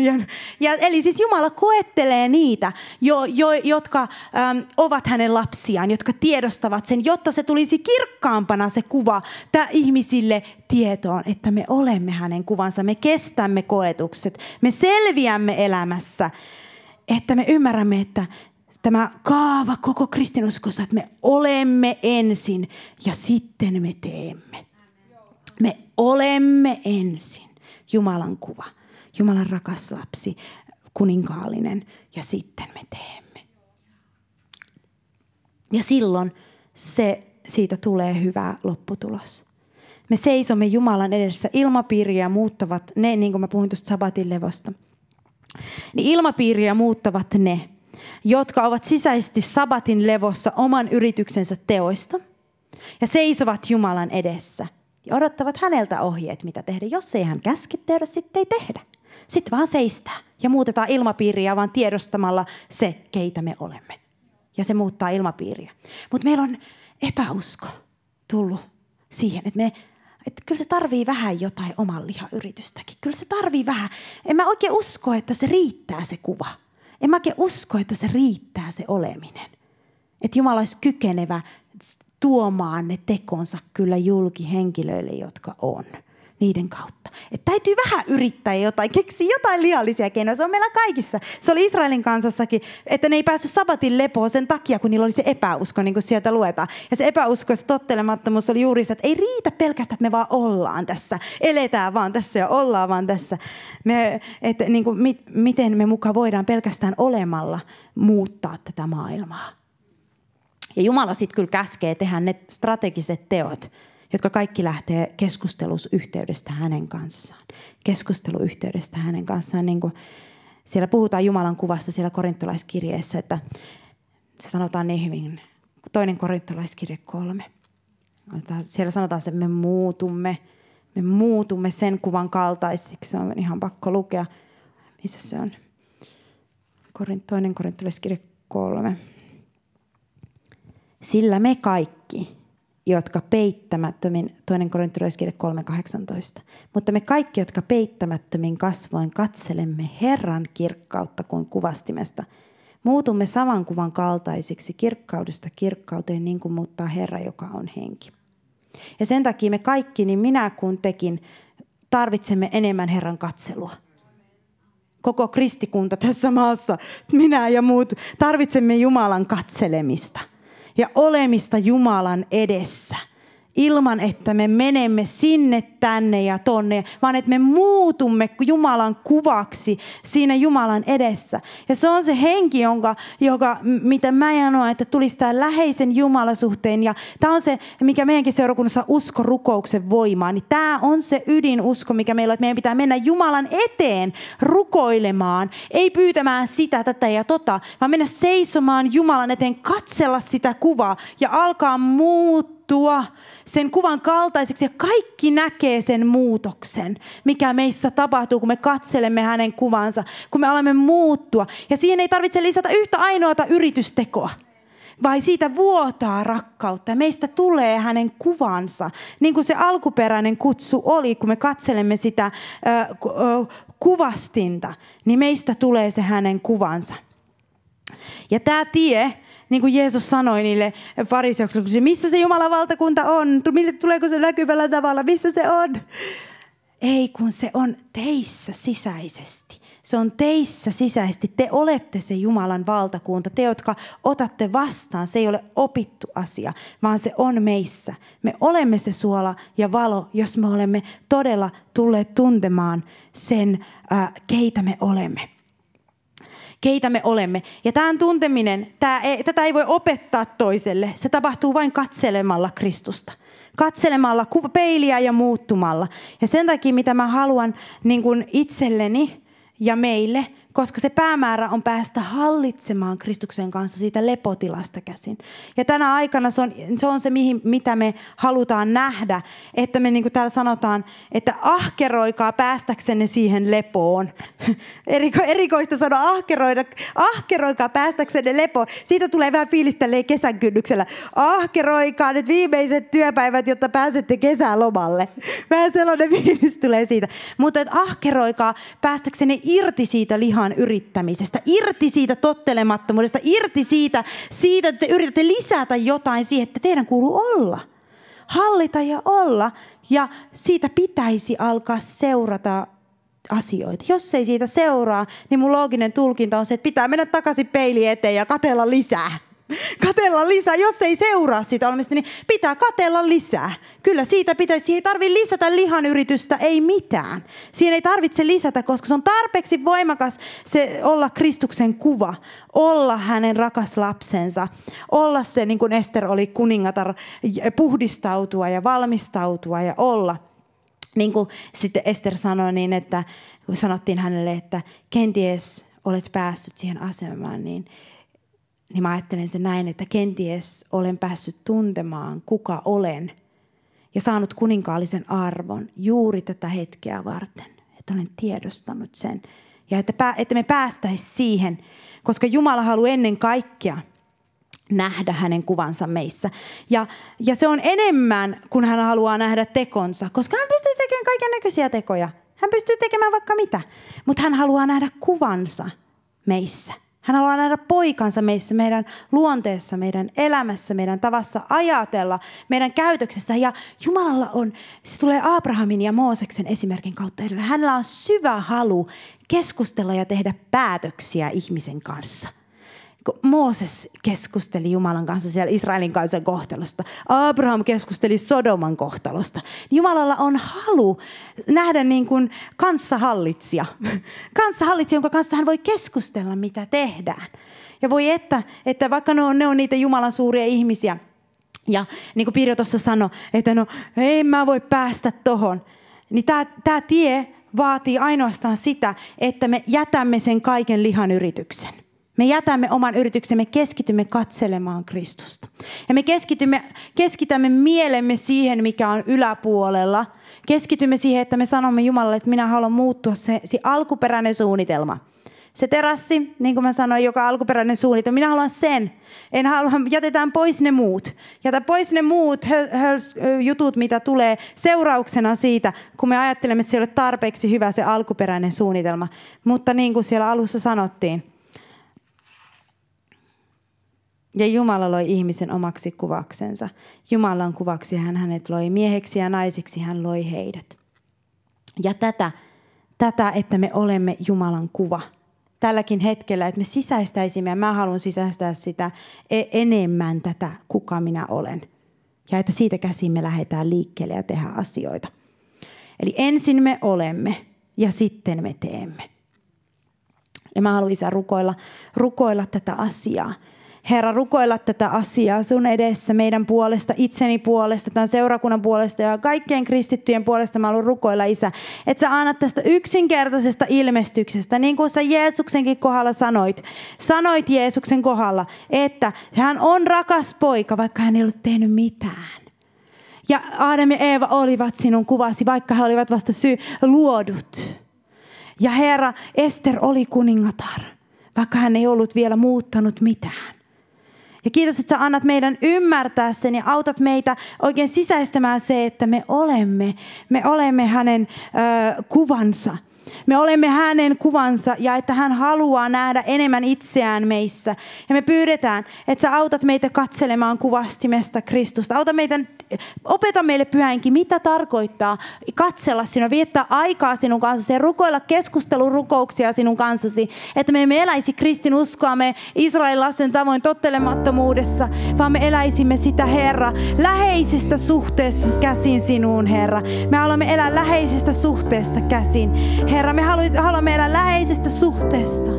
Ja, ja, eli siis Jumala koettelee niitä, jo, jo, jotka äm, ovat hänen lapsiaan, jotka tiedostavat sen, jotta se tulisi kirkkaampana se kuva tää ihmisille tietoon, että me olemme hänen kuvansa, me kestämme koetukset, me selviämme elämässä, että me ymmärrämme, että tämä kaava koko kristinuskossa, että me olemme ensin ja sitten me teemme. Me olemme ensin Jumalan kuva, Jumalan rakas lapsi, kuninkaallinen ja sitten me teemme. Ja silloin se, siitä tulee hyvä lopputulos. Me seisomme Jumalan edessä. Ilmapiiriä muuttavat ne, niin kuin mä puhuin tuosta sabatin levosta. Niin ilmapiiriä muuttavat ne, jotka ovat sisäisesti sabatin levossa oman yrityksensä teoista ja seisovat Jumalan edessä ja odottavat häneltä ohjeet, mitä tehdä. Jos ei hän käske tehdä, sitten ei tehdä. Sitten vaan seistää ja muutetaan ilmapiiriä vaan tiedostamalla se, keitä me olemme. Ja se muuttaa ilmapiiriä. Mutta meillä on epäusko tullut siihen, että me että kyllä se tarvii vähän jotain oman lihayritystäkin. Kyllä se tarvii vähän. En mä oikein usko, että se riittää se kuva. En mä oikein usko, että se riittää se oleminen. Että Jumala olisi kykenevä tuomaan ne tekonsa kyllä julki henkilöille, jotka on niiden kautta. Että täytyy vähän yrittää jotain, keksiä jotain liallisia keinoja. Se on meillä kaikissa. Se oli Israelin kansassakin, että ne ei päässyt sabatin lepoon sen takia, kun niillä oli se epäusko, niin kuin sieltä luetaan. Ja se epäusko ja se tottelemattomuus oli juuri se, että ei riitä pelkästään, että me vaan ollaan tässä. Eletään vaan tässä ja ollaan vaan tässä. Me, että niin kuin, mit, miten me mukaan voidaan pelkästään olemalla muuttaa tätä maailmaa. Ja Jumala sitten kyllä käskee tehdä ne strategiset teot, jotka kaikki lähtee keskusteluyhteydestä hänen kanssaan. Keskusteluyhteydestä hänen kanssaan. Niin kuin siellä puhutaan Jumalan kuvasta siellä korintolaiskirjeessä, että se sanotaan niin hyvin. Toinen korintolaiskirje kolme. Siellä sanotaan, että me muutumme. Me muutumme sen kuvan kaltaisiksi. Se on ihan pakko lukea. Missä se on? Toinen korintolaiskirje kolme. Sillä me kaikki, jotka peittämättömin, toinen korintolaiskirje 3.18, mutta me kaikki, jotka peittämättömin kasvoin katselemme Herran kirkkautta kuin kuvastimesta, muutumme saman kuvan kaltaisiksi kirkkaudesta kirkkauteen niin kuin muuttaa Herra, joka on henki. Ja sen takia me kaikki, niin minä kuin tekin, tarvitsemme enemmän Herran katselua. Koko kristikunta tässä maassa, minä ja muut, tarvitsemme Jumalan katselemista – ja olemista Jumalan edessä. Ilman, että me menemme sinne, tänne ja tonne, vaan että me muutumme Jumalan kuvaksi siinä Jumalan edessä. Ja se on se henki, jonka, joka, mitä mä janoin, että tulisi tämä läheisen Jumalasuhteen. Ja tämä on se, mikä meidänkin seurakunnassa usko rukouksen voimaa. Niin tämä on se ydinusko, mikä meillä on, että meidän pitää mennä Jumalan eteen rukoilemaan. Ei pyytämään sitä, tätä ja tota, vaan mennä seisomaan Jumalan eteen, katsella sitä kuvaa ja alkaa muuttua sen kuvan kaltaiseksi ja kaikki näkee sen muutoksen, mikä meissä tapahtuu, kun me katselemme hänen kuvansa, kun me alamme muuttua. Ja siihen ei tarvitse lisätä yhtä ainoata yritystekoa vai siitä vuotaa rakkautta. Meistä tulee hänen kuvansa, niin kuin se alkuperäinen kutsu oli, kun me katselemme sitä ö, kuvastinta, niin meistä tulee se hänen kuvansa. Ja tämä tie, niin kuin Jeesus sanoi niille fariseuksille, missä se Jumalan valtakunta on, tuleeko se näkyvällä tavalla, missä se on? Ei, kun se on teissä sisäisesti. Se on teissä sisäisesti. Te olette se Jumalan valtakunta. Te, jotka otatte vastaan, se ei ole opittu asia, vaan se on meissä. Me olemme se suola ja valo, jos me olemme todella tulleet tuntemaan sen, äh, keitä me olemme keitä me olemme. Ja tämän tunteminen, tämä ei, tätä ei voi opettaa toiselle. Se tapahtuu vain katselemalla Kristusta. Katselemalla peiliä ja muuttumalla. Ja sen takia, mitä mä haluan niin kuin itselleni ja meille – koska se päämäärä on päästä hallitsemaan Kristuksen kanssa siitä lepotilasta käsin. Ja tänä aikana se on se, on se mihin, mitä me halutaan nähdä, että me niin kuin täällä sanotaan, että ahkeroikaa päästäksenne siihen lepoon. Eriko, erikoista sanoa ahkeroida, ahkeroikaa päästäksenne lepoon. Siitä tulee vähän fiilistä kesän kynnyksellä. Ahkeroikaa nyt viimeiset työpäivät, jotta pääsette kesälomalle. Vähän sellainen fiilis tulee siitä. Mutta että ahkeroikaa päästäksenne irti siitä lihan turhaan yrittämisestä, irti siitä tottelemattomuudesta, irti siitä, siitä, että te yritätte lisätä jotain siihen, että teidän kuuluu olla. Hallita ja olla. Ja siitä pitäisi alkaa seurata asioita. Jos ei siitä seuraa, niin mun looginen tulkinta on se, että pitää mennä takaisin peili eteen ja katella lisää katella lisää. Jos ei seuraa sitä olemista, niin pitää katella lisää. Kyllä siitä pitäisi, siihen ei tarvitse lisätä lihanyritystä, ei mitään. Siihen ei tarvitse lisätä, koska se on tarpeeksi voimakas se olla Kristuksen kuva. Olla hänen rakas lapsensa. Olla se, niin kuin Ester oli kuningatar, puhdistautua ja valmistautua ja olla. Niin kuin sitten Ester sanoi niin, että kun sanottiin hänelle, että kenties olet päässyt siihen asemaan, niin niin mä ajattelen sen näin, että kenties olen päässyt tuntemaan, kuka olen ja saanut kuninkaallisen arvon juuri tätä hetkeä varten. Että olen tiedostanut sen ja että, että me päästäisiin siihen, koska Jumala haluaa ennen kaikkea nähdä hänen kuvansa meissä. Ja, ja se on enemmän, kun hän haluaa nähdä tekonsa, koska hän pystyy tekemään kaiken näköisiä tekoja. Hän pystyy tekemään vaikka mitä, mutta hän haluaa nähdä kuvansa meissä. Hän haluaa nähdä poikansa meissä, meidän luonteessa, meidän elämässä, meidän tavassa ajatella, meidän käytöksessä. Ja Jumalalla on, se tulee Abrahamin ja Mooseksen esimerkin kautta edellä. Hänellä on syvä halu keskustella ja tehdä päätöksiä ihmisen kanssa – kun Mooses keskusteli Jumalan kanssa siellä Israelin kansan kohtalosta, Abraham keskusteli Sodoman kohtalosta. Jumalalla on halu nähdä niin kuin kanssahallitsija. Kanssahallitsija, jonka kanssa hän voi keskustella, mitä tehdään. Ja voi että, että vaikka ne on, ne on niitä Jumalan suuria ihmisiä, ja niin kuin Pirjo tuossa sanoi, että no en mä voi päästä tohon. Niin tämä tie vaatii ainoastaan sitä, että me jätämme sen kaiken lihan yrityksen. Me jätämme oman yrityksemme, keskitymme katselemaan Kristusta. Ja me keskitymme, keskitämme mielemme siihen, mikä on yläpuolella. Keskitymme siihen, että me sanomme Jumalalle, että minä haluan muuttua se, se alkuperäinen suunnitelma. Se terassi, niin kuin mä sanoin, joka alkuperäinen suunnitelma, minä haluan sen. En halua, jätetään pois ne muut. Jätä pois ne muut höl, höl, jutut, mitä tulee seurauksena siitä, kun me ajattelemme, että se ei ole tarpeeksi hyvä se alkuperäinen suunnitelma. Mutta niin kuin siellä alussa sanottiin, ja Jumala loi ihmisen omaksi kuvaksensa. Jumalan kuvaksi hän hänet loi mieheksi ja naisiksi hän loi heidät. Ja tätä, tätä, että me olemme Jumalan kuva tälläkin hetkellä, että me sisäistäisimme, ja mä haluan sisäistää sitä e- enemmän tätä, kuka minä olen. Ja että siitä käsin me lähdetään liikkeelle ja tehdään asioita. Eli ensin me olemme ja sitten me teemme. Ja mä haluan isä rukoilla, rukoilla tätä asiaa. Herra, rukoilla tätä asiaa sun edessä meidän puolesta, itseni puolesta, tämän seurakunnan puolesta ja kaikkien kristittyjen puolesta mä haluan rukoilla, Isä, että sä annat tästä yksinkertaisesta ilmestyksestä, niin kuin sä Jeesuksenkin kohdalla sanoit, sanoit Jeesuksen kohdalla, että hän on rakas poika, vaikka hän ei ollut tehnyt mitään. Ja Aadam ja Eeva olivat sinun kuvasi, vaikka he olivat vasta syy luodut. Ja Herra, Ester oli kuningatar, vaikka hän ei ollut vielä muuttanut mitään. Ja kiitos, että sä annat meidän ymmärtää sen ja autat meitä oikein sisäistämään se, että me olemme, me olemme hänen ö, kuvansa – me olemme hänen kuvansa ja että hän haluaa nähdä enemmän itseään meissä. Ja me pyydetään, että sä autat meitä katselemaan kuvastimesta Kristusta. Auta meitä, opeta meille pyhänkin, mitä tarkoittaa katsella sinua, viettää aikaa sinun kanssasi ja rukoilla keskustelurukouksia sinun kanssasi. Että me emme eläisi kristin uskoamme Israelin lasten tavoin tottelemattomuudessa, vaan me eläisimme sitä Herra läheisestä suhteesta käsin sinuun Herra. Me haluamme elää läheisestä suhteesta käsin. Herra, me haluamme elää läheisestä suhteesta.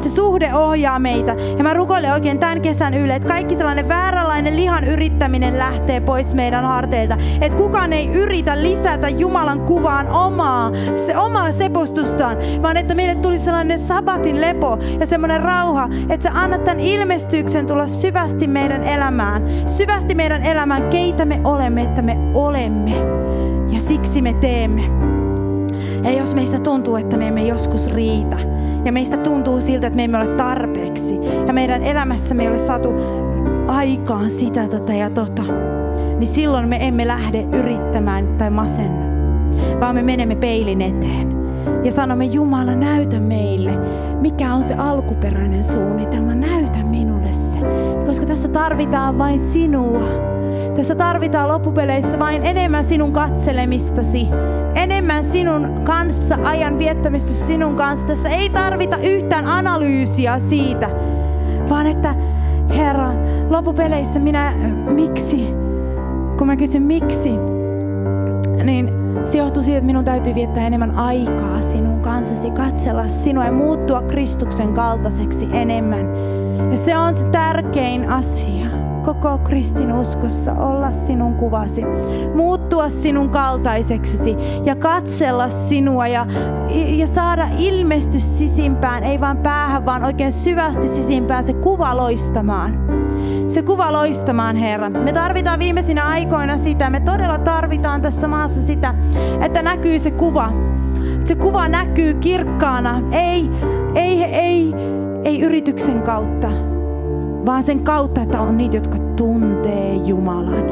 Se suhde ohjaa meitä. Ja mä rukoilen oikein tämän kesän ylle, että kaikki sellainen vääränlainen lihan yrittäminen lähtee pois meidän harteilta. Että kukaan ei yritä lisätä Jumalan kuvaan omaa, se omaa sepostustaan, vaan että meille tulisi sellainen sabatin lepo ja semmoinen rauha, että sä annat tämän ilmestyksen tulla syvästi meidän elämään. Syvästi meidän elämään, keitä me olemme, että me olemme. Ja siksi me teemme. Ja jos meistä tuntuu, että me emme joskus riitä, ja meistä tuntuu siltä, että me emme ole tarpeeksi, ja meidän elämässä me ei ole saatu aikaan sitä, tätä ja tota, niin silloin me emme lähde yrittämään tai masenna, vaan me menemme peilin eteen ja sanomme, Jumala, näytä meille, mikä on se alkuperäinen suunnitelma. Näytä minulle se, koska tässä tarvitaan vain sinua. Tässä tarvitaan loppupeleissä vain enemmän sinun katselemistasi, enemmän sinun kanssa ajan viettämistä sinun kanssa. Tässä ei tarvita yhtään analyysiä siitä, vaan että Herra, loppupeleissä minä, miksi? Kun mä kysyn miksi, niin se johtuu siitä, että minun täytyy viettää enemmän aikaa sinun kanssasi, katsella sinua ja muuttua Kristuksen kaltaiseksi enemmän. Ja se on se tärkein asia koko kristinuskossa olla sinun kuvasi, muuttua sinun kaltaiseksesi ja katsella sinua ja, ja saada ilmestys sisimpään, ei vain päähän, vaan oikein syvästi sisimpään se kuva loistamaan. Se kuva loistamaan, Herra. Me tarvitaan viimeisinä aikoina sitä, me todella tarvitaan tässä maassa sitä, että näkyy se kuva. Se kuva näkyy kirkkaana, ei, ei, ei, ei yrityksen kautta, vaan sen kautta, että on niitä, jotka tuntee Jumalan,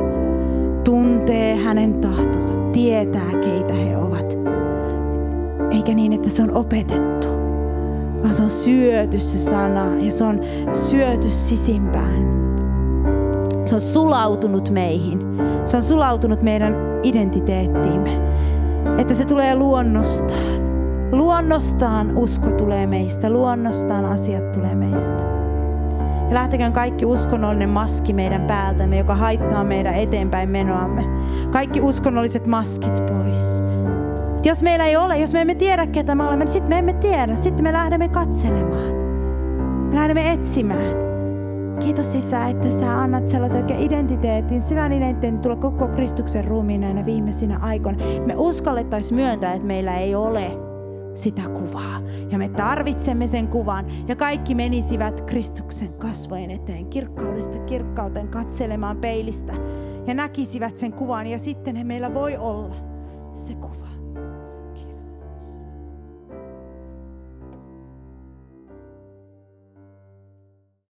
tuntee hänen tahtonsa, tietää keitä he ovat. Eikä niin, että se on opetettu, vaan se on syöty se sana ja se on syöty sisimpään. Se on sulautunut meihin. Se on sulautunut meidän identiteettiimme. Että se tulee luonnostaan. Luonnostaan usko tulee meistä, luonnostaan asiat tulee meistä. Ja lähtekään kaikki uskonnollinen maski meidän päältämme, joka haittaa meidän eteenpäin menoamme. Kaikki uskonnolliset maskit pois. Jos meillä ei ole, jos me emme tiedä ketä me olemme, niin sitten me emme tiedä. Sitten me lähdemme katselemaan. Me lähdemme etsimään. Kiitos Isä, että sä annat sellaisen oikein identiteetin, syvän identiteetin tulla koko Kristuksen ruumiin näinä viimeisinä aikoina. Me uskallettaisiin myöntää, että meillä ei ole sitä kuvaa. Ja me tarvitsemme sen kuvan. Ja kaikki menisivät Kristuksen kasvojen eteen, kirkkaudesta kirkkauteen katselemaan peilistä. Ja näkisivät sen kuvan. Ja sitten meillä voi olla se kuva.